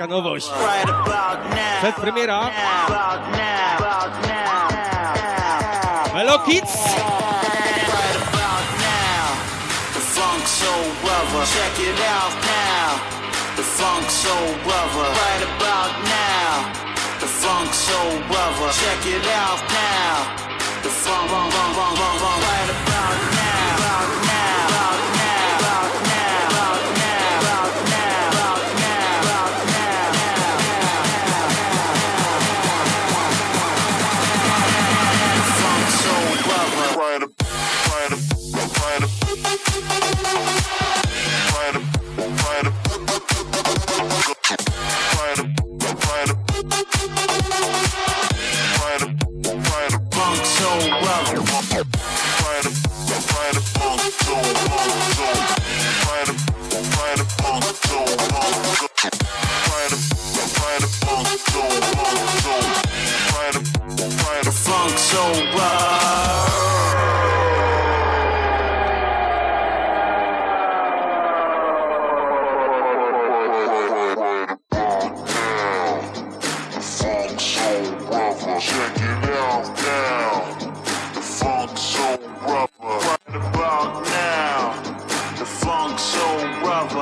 čaká novosť. Před premiéra. Hello Kids. Check it out now. The funk soul brother. Right about now. The funk soul brother. Check it out now. The funk, funk, funk, funk, funk, right about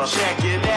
check it.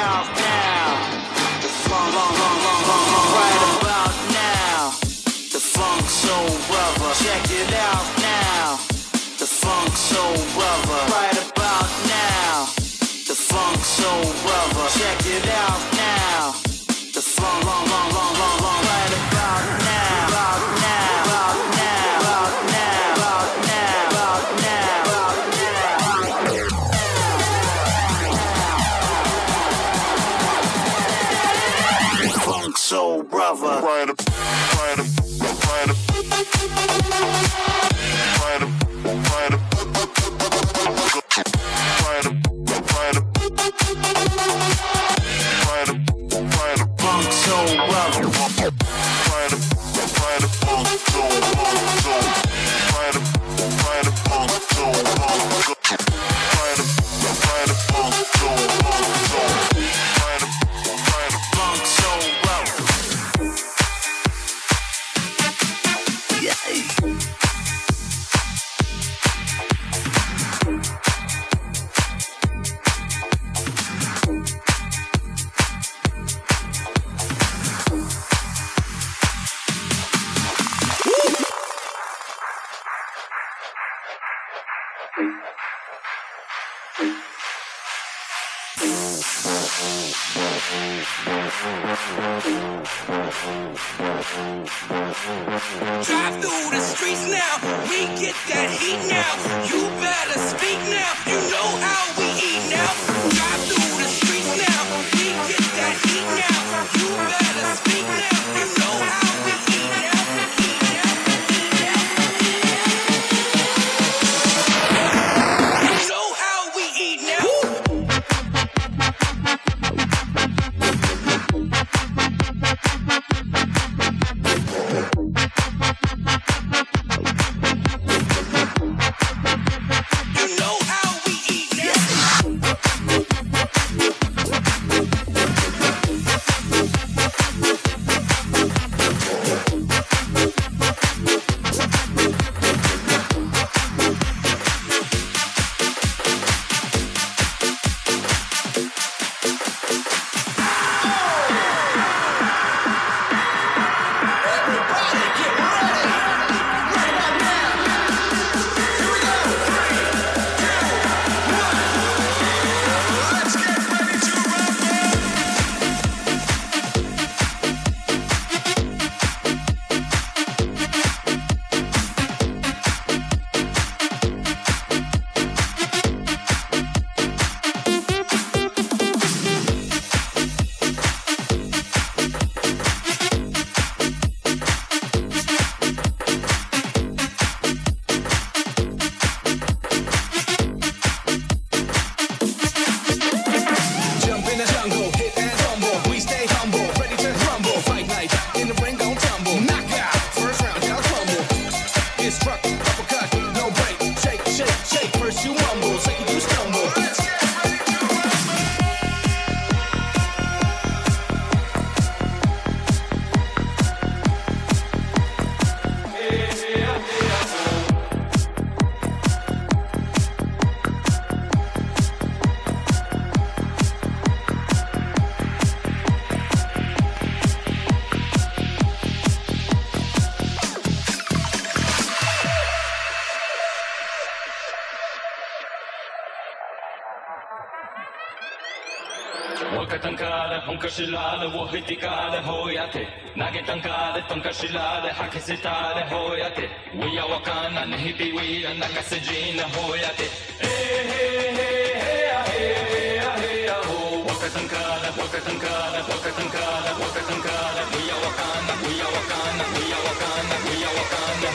تنكشلال وهتكال هوياتي ناجي تنكال تنكشلال حكي ستال هوياتي ويا وكان نهتي ويا نكسجين هوياتي إيه إيه إيه إيه إيه إيه هو وكتنكال وكتنكال وكتنكال وكتنكال ويا وكان ويا وكان ويا وكان ويا وكان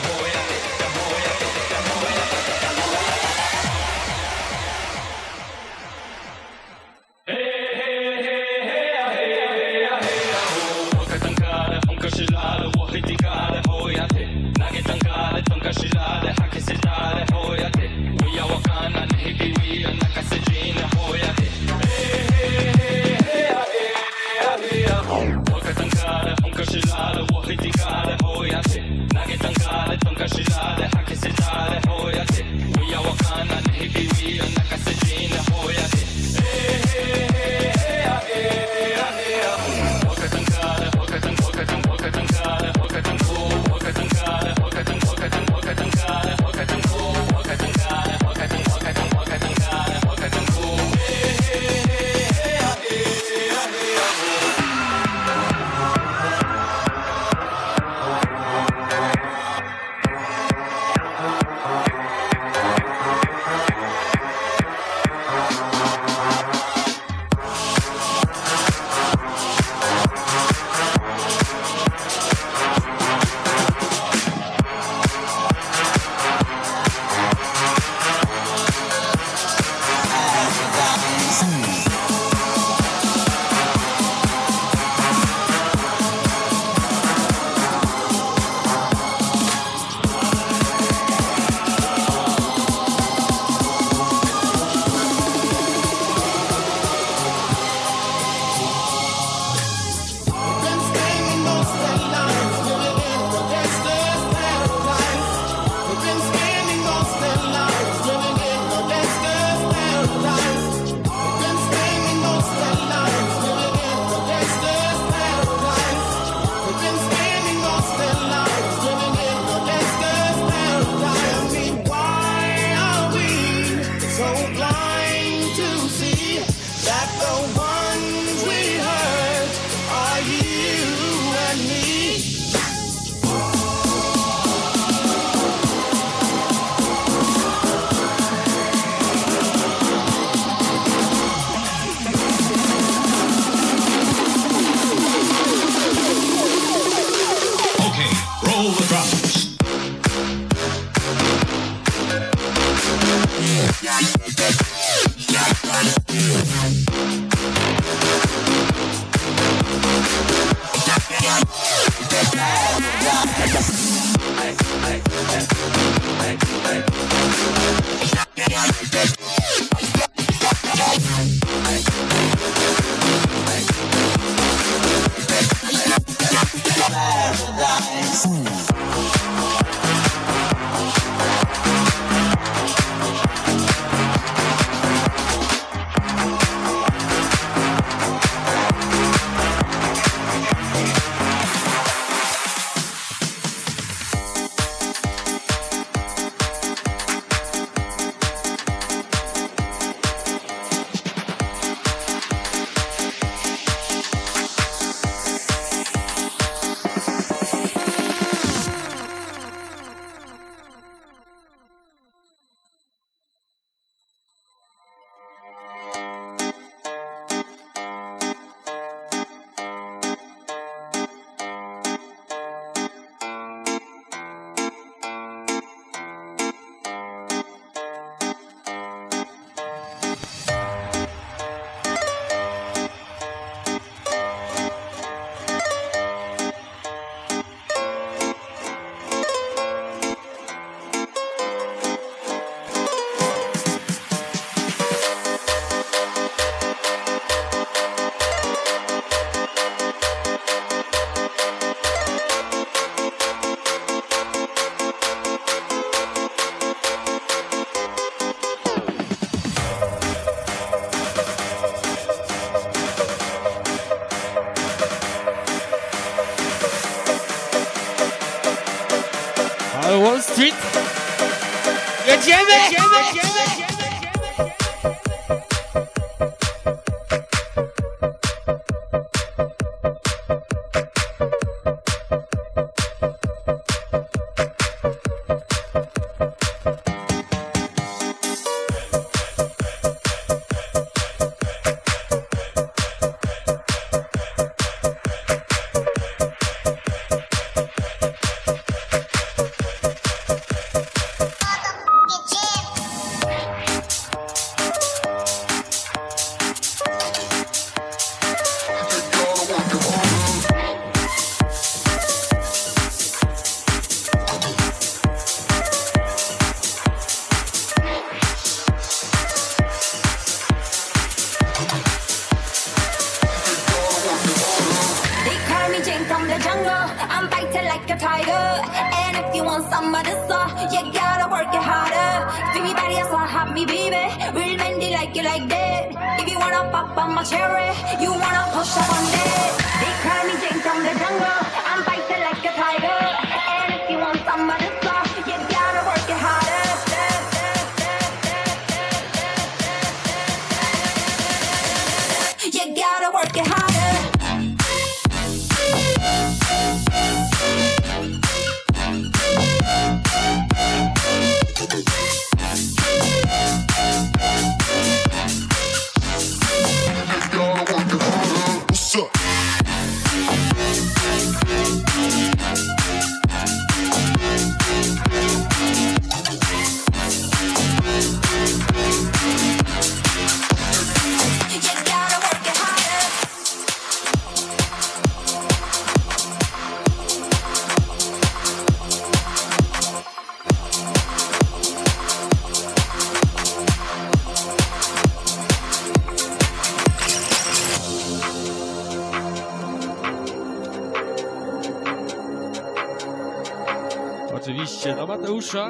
Oczywiście do Mateusza.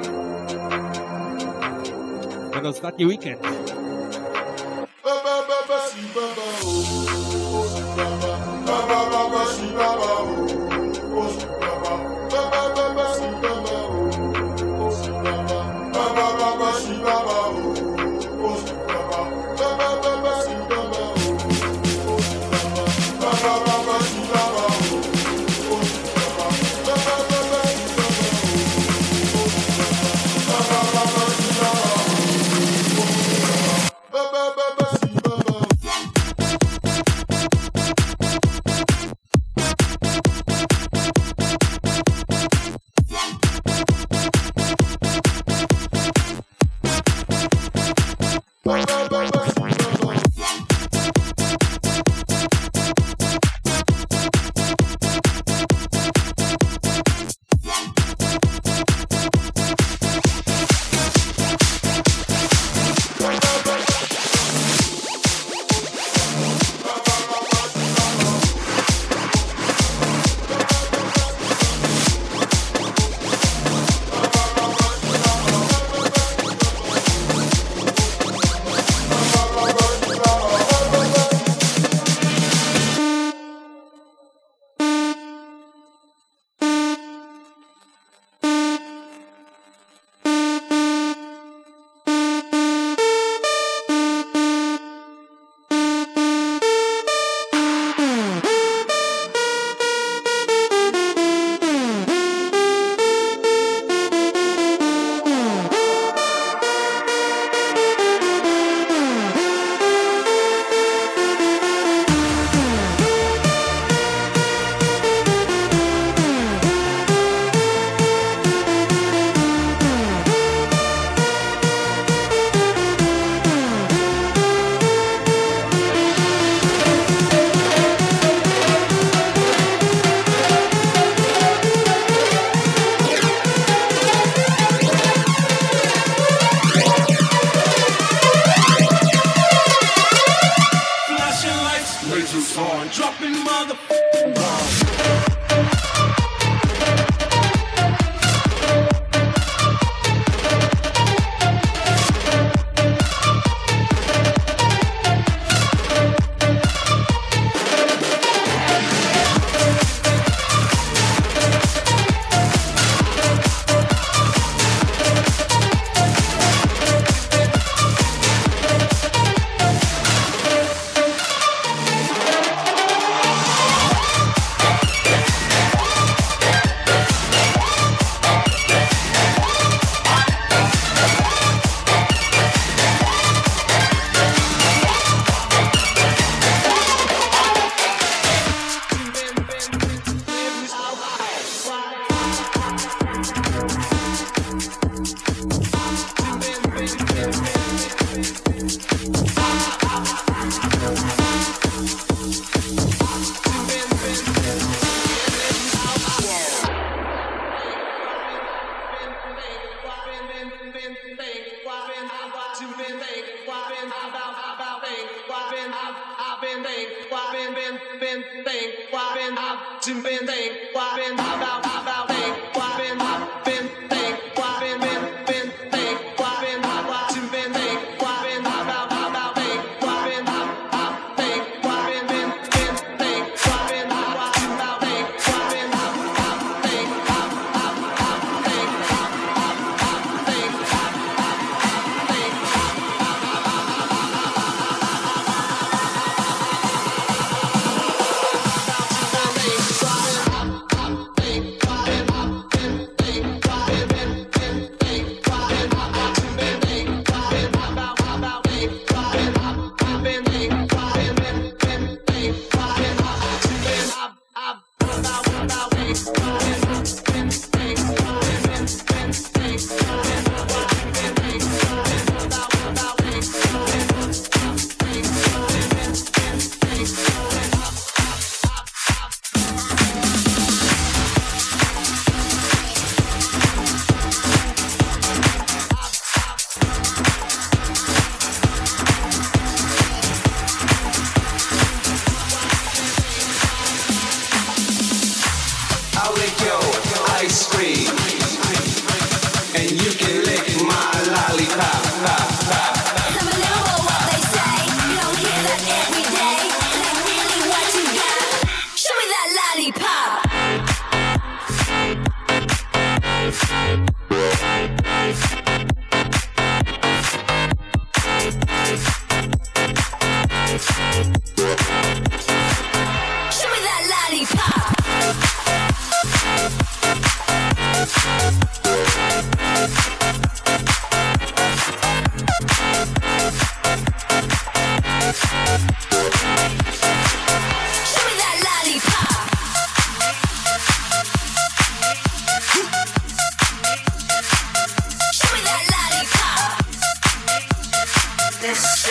Ten ostatni weekend. Ba-ba-ba-ba-ba-ba.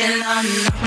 passion unknown.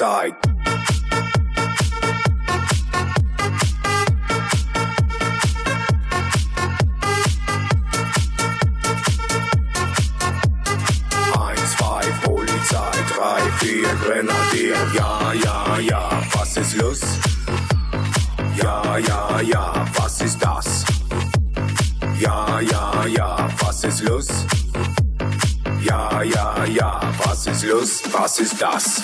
Zeit. Eins, zwei, Polizei, drei, vier, Grenadier. Ja, ja, ja, was ist los? Ja, ja, ja, was ist das? Ja, ja, ja, was ist los? Ja, ja, ja, was ist los? Was ist das?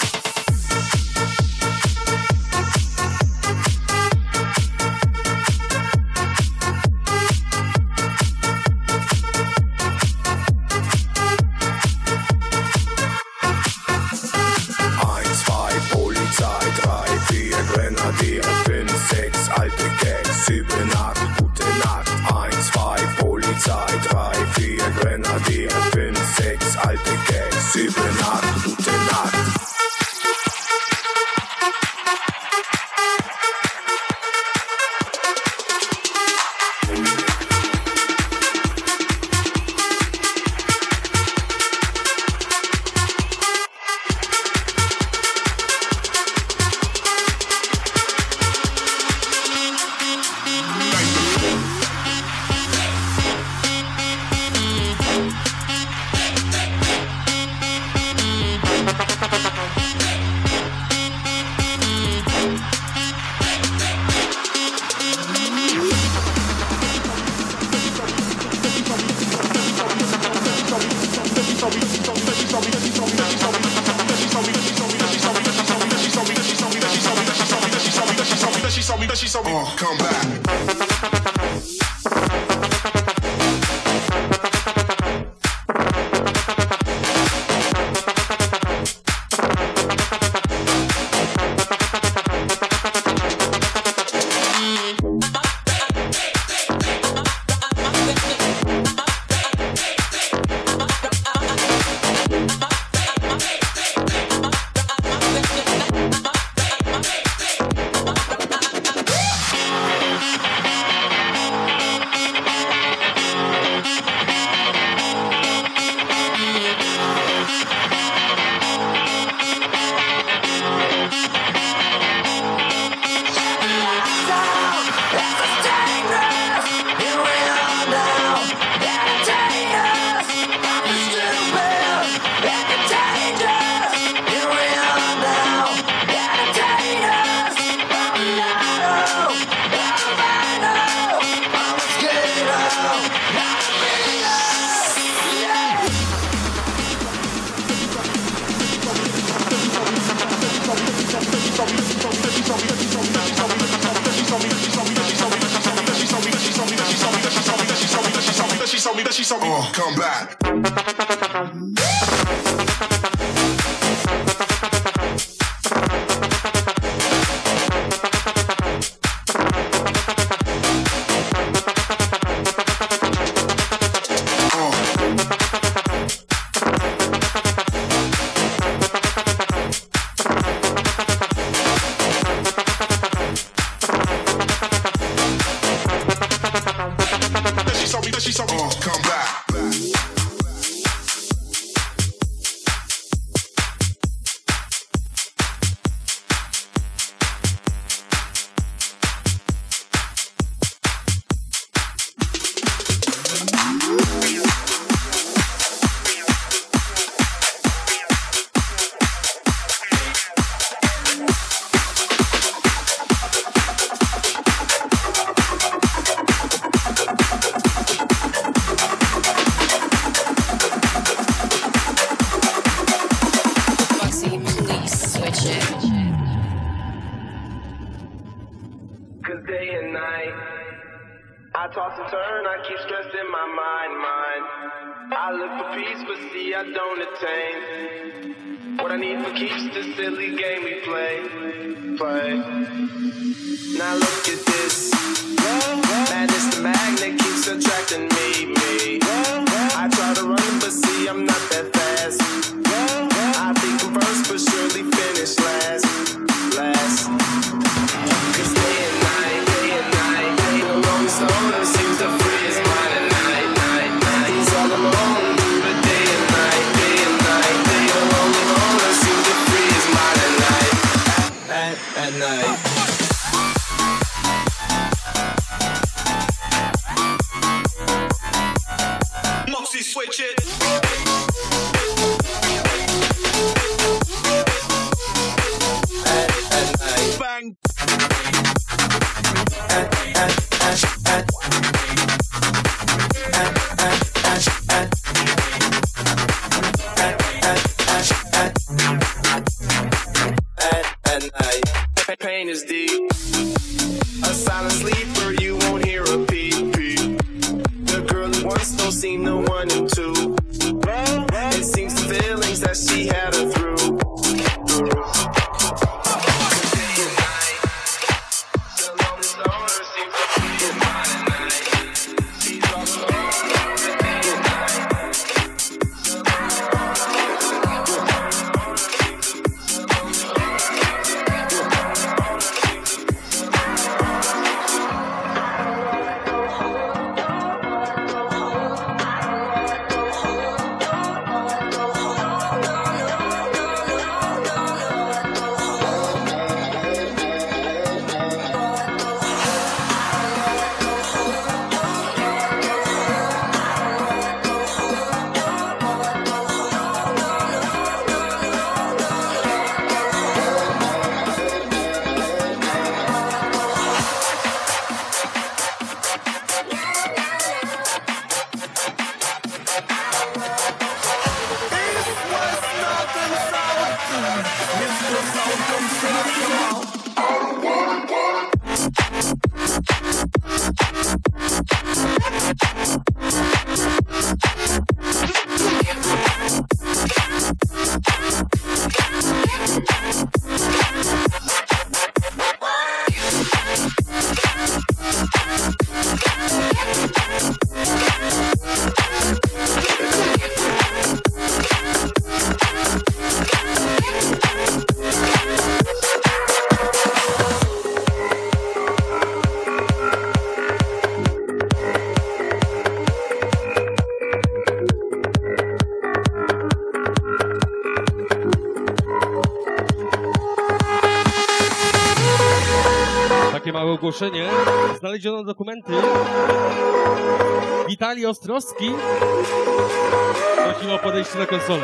stowarzyszenie znaleziono dokumenty. Witalii Ostrowski. Prosił o podejście na konsolę.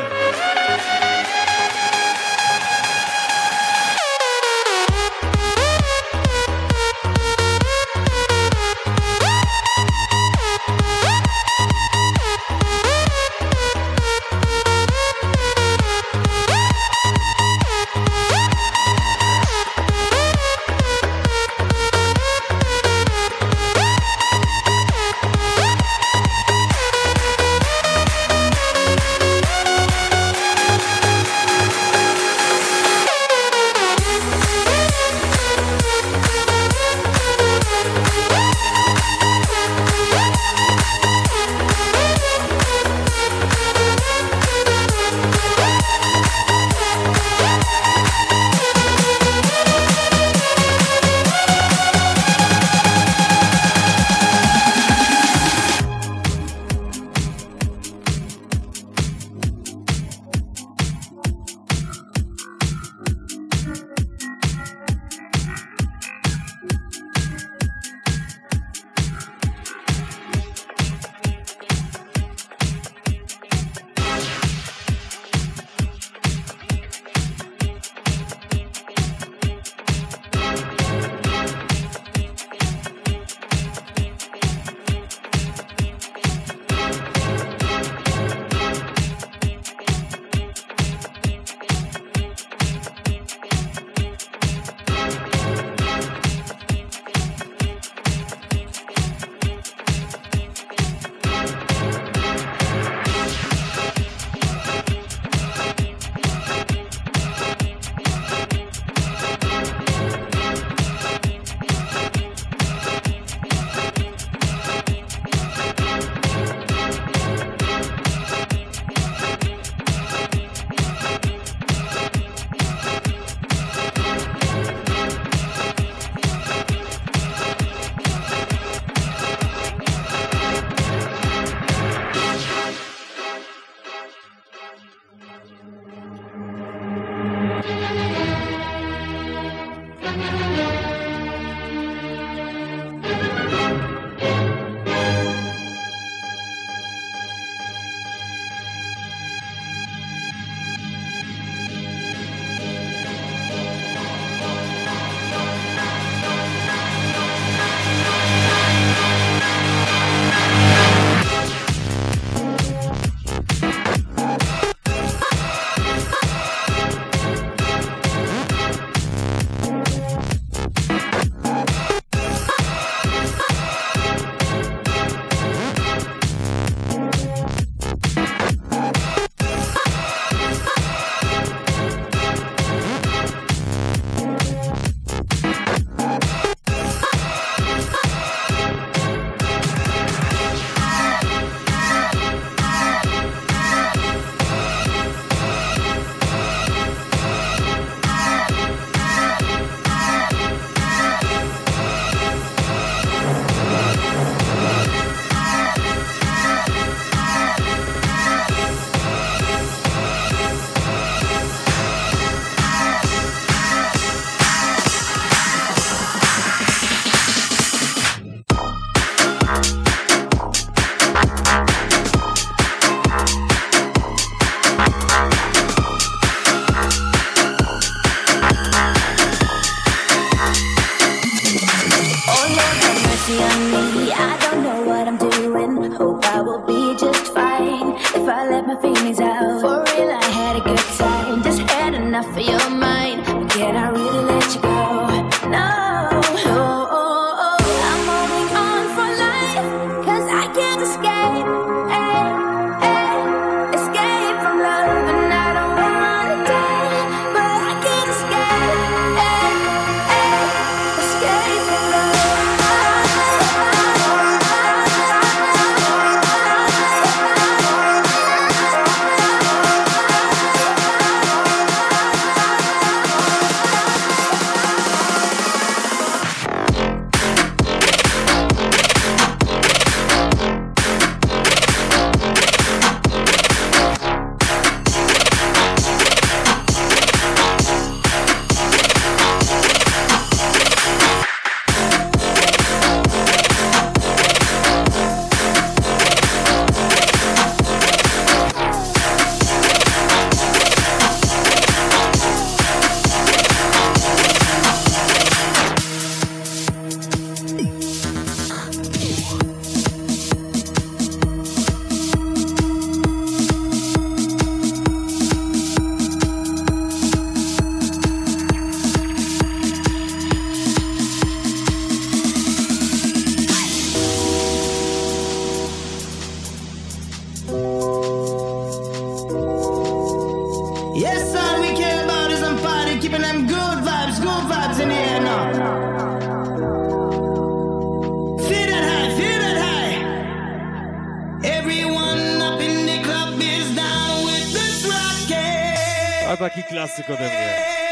A taki klasyk ode mnie.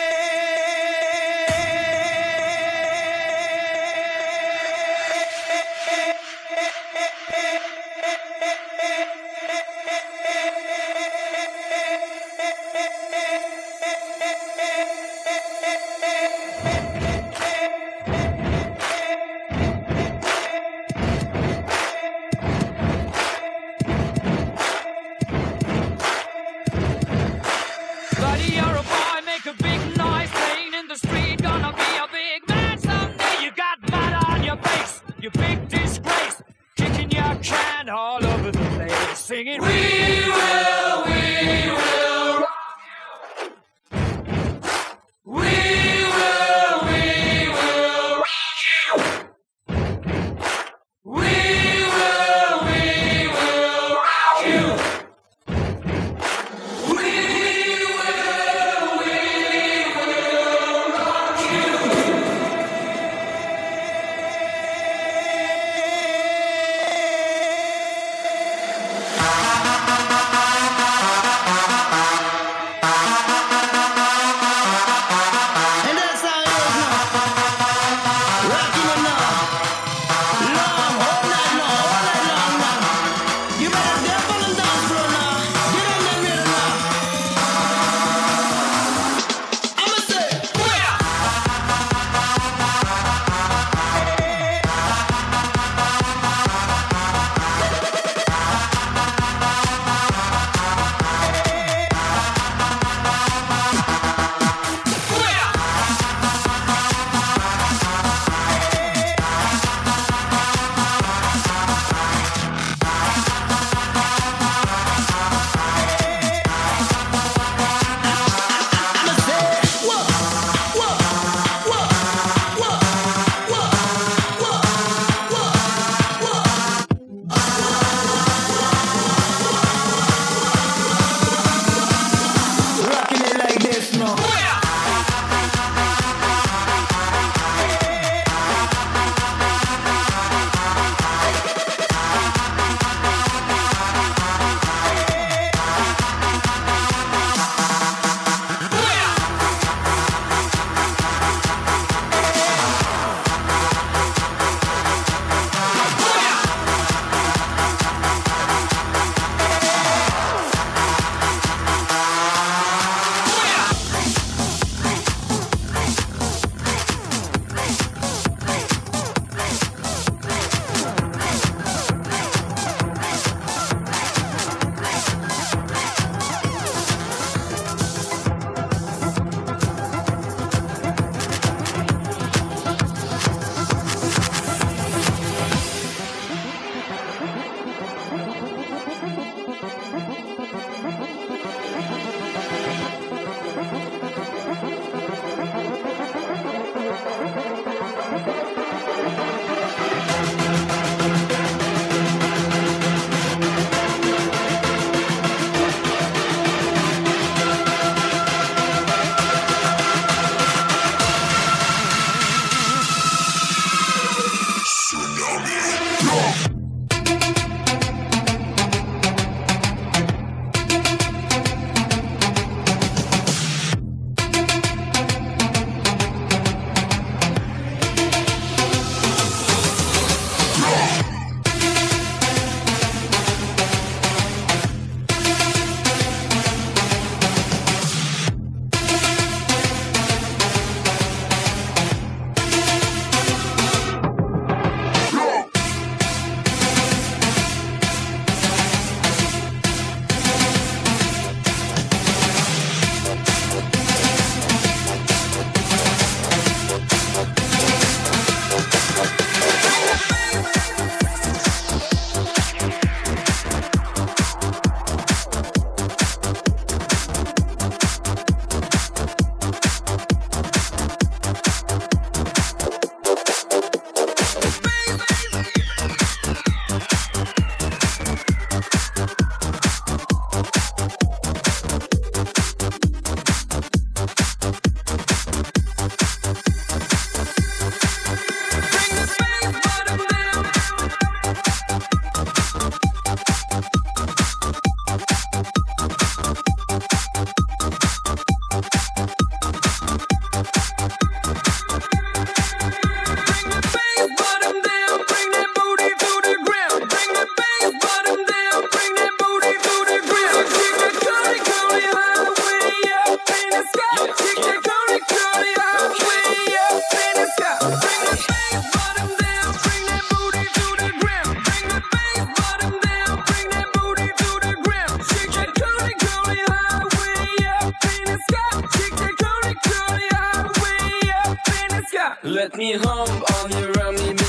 let me home on your rummy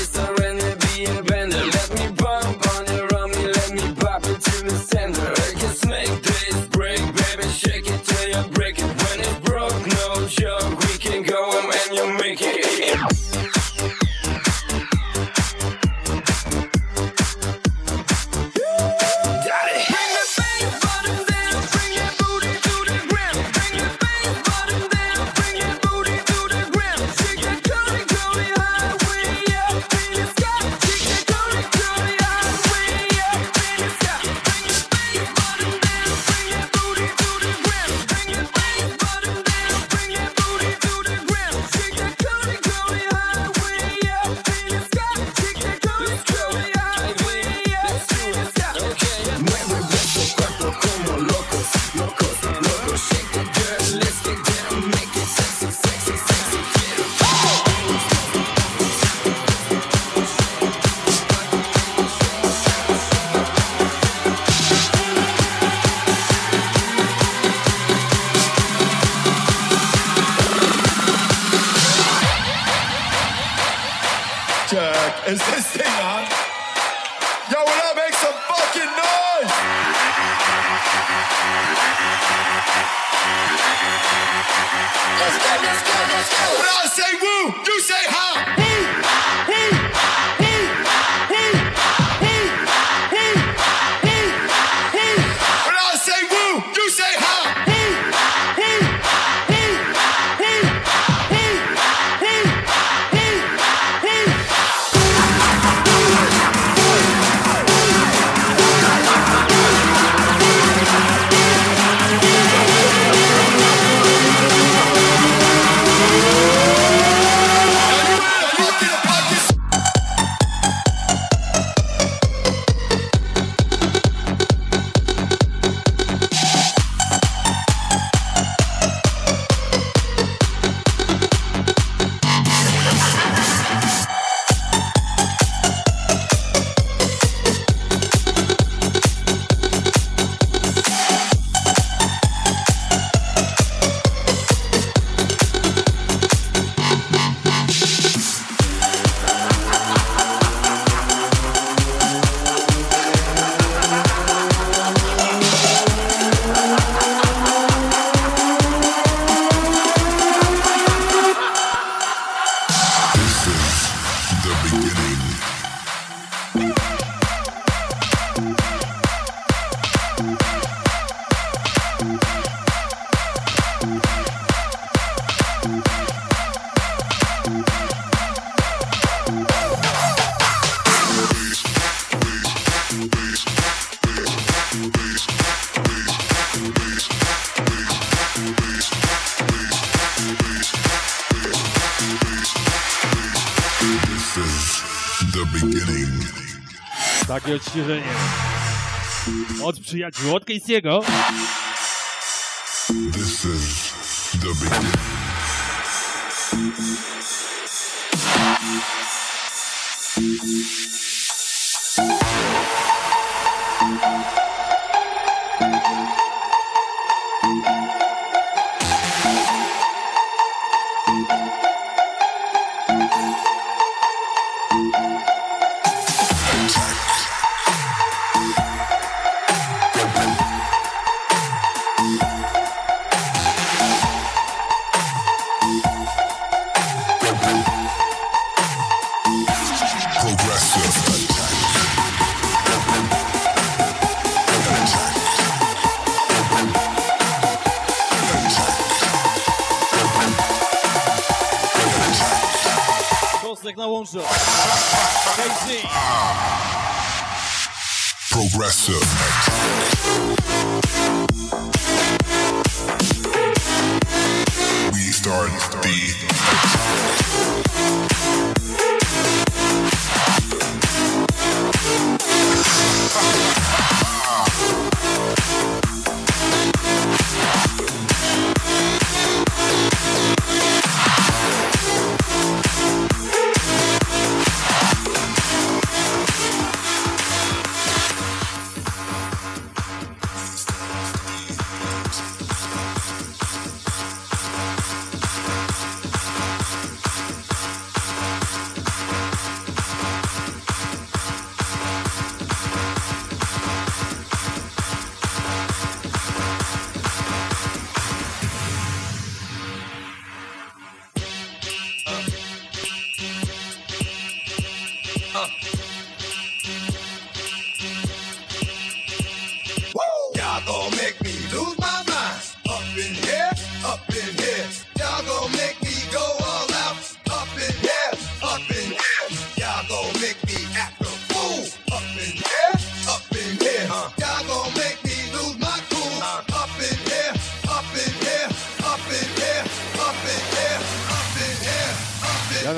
Od przyjaciół, od Casey'ego. This is the.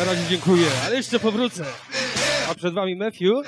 Razie dziękuję, ale jeszcze powrócę. A przed wami Matthew.